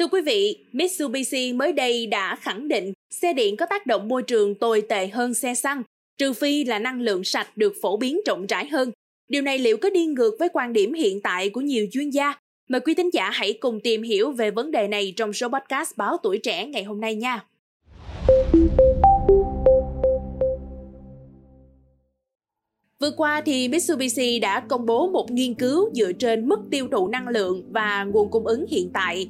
Thưa quý vị, Mitsubishi mới đây đã khẳng định xe điện có tác động môi trường tồi tệ hơn xe xăng, trừ phi là năng lượng sạch được phổ biến rộng rãi hơn. Điều này liệu có đi ngược với quan điểm hiện tại của nhiều chuyên gia? Mời quý thính giả hãy cùng tìm hiểu về vấn đề này trong số podcast Báo Tuổi Trẻ ngày hôm nay nha. Vừa qua thì Mitsubishi đã công bố một nghiên cứu dựa trên mức tiêu thụ năng lượng và nguồn cung ứng hiện tại.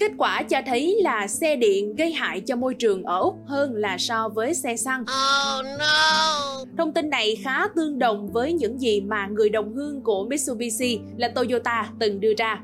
Kết quả cho thấy là xe điện gây hại cho môi trường ở Úc hơn là so với xe xăng. Oh no. Thông tin này khá tương đồng với những gì mà người đồng hương của Mitsubishi là Toyota từng đưa ra.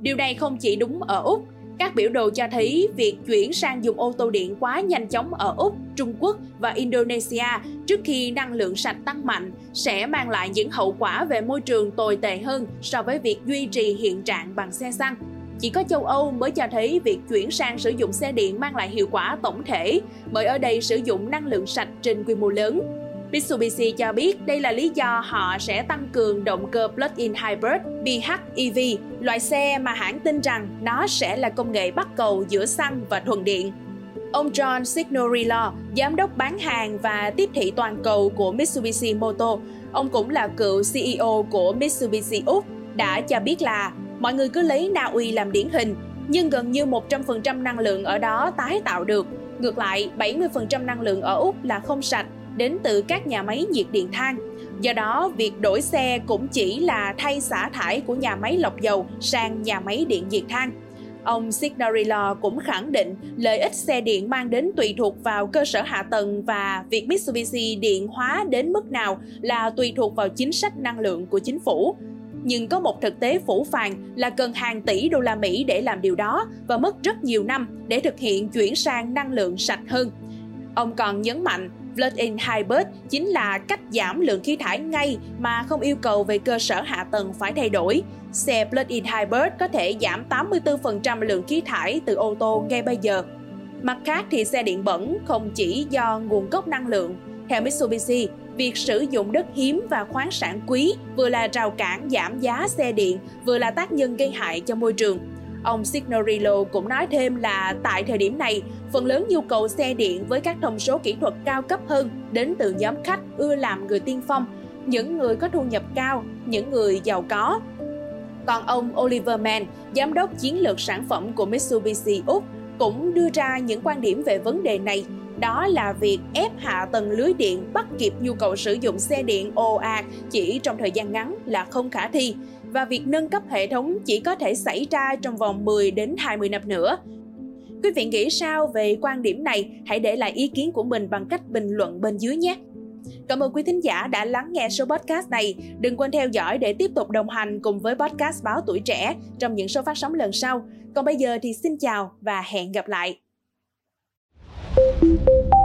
Điều này không chỉ đúng ở Úc các biểu đồ cho thấy việc chuyển sang dùng ô tô điện quá nhanh chóng ở Úc, Trung Quốc và Indonesia trước khi năng lượng sạch tăng mạnh sẽ mang lại những hậu quả về môi trường tồi tệ hơn so với việc duy trì hiện trạng bằng xe xăng. Chỉ có châu Âu mới cho thấy việc chuyển sang sử dụng xe điện mang lại hiệu quả tổng thể, bởi ở đây sử dụng năng lượng sạch trên quy mô lớn. Mitsubishi cho biết đây là lý do họ sẽ tăng cường động cơ plug-in hybrid PHEV, loại xe mà hãng tin rằng nó sẽ là công nghệ bắt cầu giữa xăng và thuần điện. Ông John Signorillo, giám đốc bán hàng và tiếp thị toàn cầu của Mitsubishi Moto, ông cũng là cựu CEO của Mitsubishi Úc, đã cho biết là mọi người cứ lấy Na Uy làm điển hình, nhưng gần như 100% năng lượng ở đó tái tạo được. Ngược lại, 70% năng lượng ở Úc là không sạch đến từ các nhà máy nhiệt điện than. Do đó, việc đổi xe cũng chỉ là thay xả thải của nhà máy lọc dầu sang nhà máy điện nhiệt than. Ông Signorilo cũng khẳng định lợi ích xe điện mang đến tùy thuộc vào cơ sở hạ tầng và việc Mitsubishi điện hóa đến mức nào là tùy thuộc vào chính sách năng lượng của chính phủ. Nhưng có một thực tế phủ phàng là cần hàng tỷ đô la Mỹ để làm điều đó và mất rất nhiều năm để thực hiện chuyển sang năng lượng sạch hơn. Ông còn nhấn mạnh Plug-in hybrid chính là cách giảm lượng khí thải ngay mà không yêu cầu về cơ sở hạ tầng phải thay đổi. Xe plug-in hybrid có thể giảm 84% lượng khí thải từ ô tô ngay bây giờ. Mặt khác thì xe điện bẩn không chỉ do nguồn gốc năng lượng. Theo Mitsubishi, việc sử dụng đất hiếm và khoáng sản quý vừa là rào cản giảm giá xe điện, vừa là tác nhân gây hại cho môi trường. Ông Signorillo cũng nói thêm là tại thời điểm này, phần lớn nhu cầu xe điện với các thông số kỹ thuật cao cấp hơn đến từ nhóm khách ưa làm người tiên phong, những người có thu nhập cao, những người giàu có. Còn ông Oliver Mann, giám đốc chiến lược sản phẩm của Mitsubishi Úc, cũng đưa ra những quan điểm về vấn đề này đó là việc ép hạ tầng lưới điện bắt kịp nhu cầu sử dụng xe điện ồ ạt chỉ trong thời gian ngắn là không khả thi và việc nâng cấp hệ thống chỉ có thể xảy ra trong vòng 10 đến 20 năm nữa. Quý vị nghĩ sao về quan điểm này? Hãy để lại ý kiến của mình bằng cách bình luận bên dưới nhé. Cảm ơn quý thính giả đã lắng nghe số podcast này. Đừng quên theo dõi để tiếp tục đồng hành cùng với podcast Báo Tuổi Trẻ trong những số phát sóng lần sau. Còn bây giờ thì xin chào và hẹn gặp lại. Thank you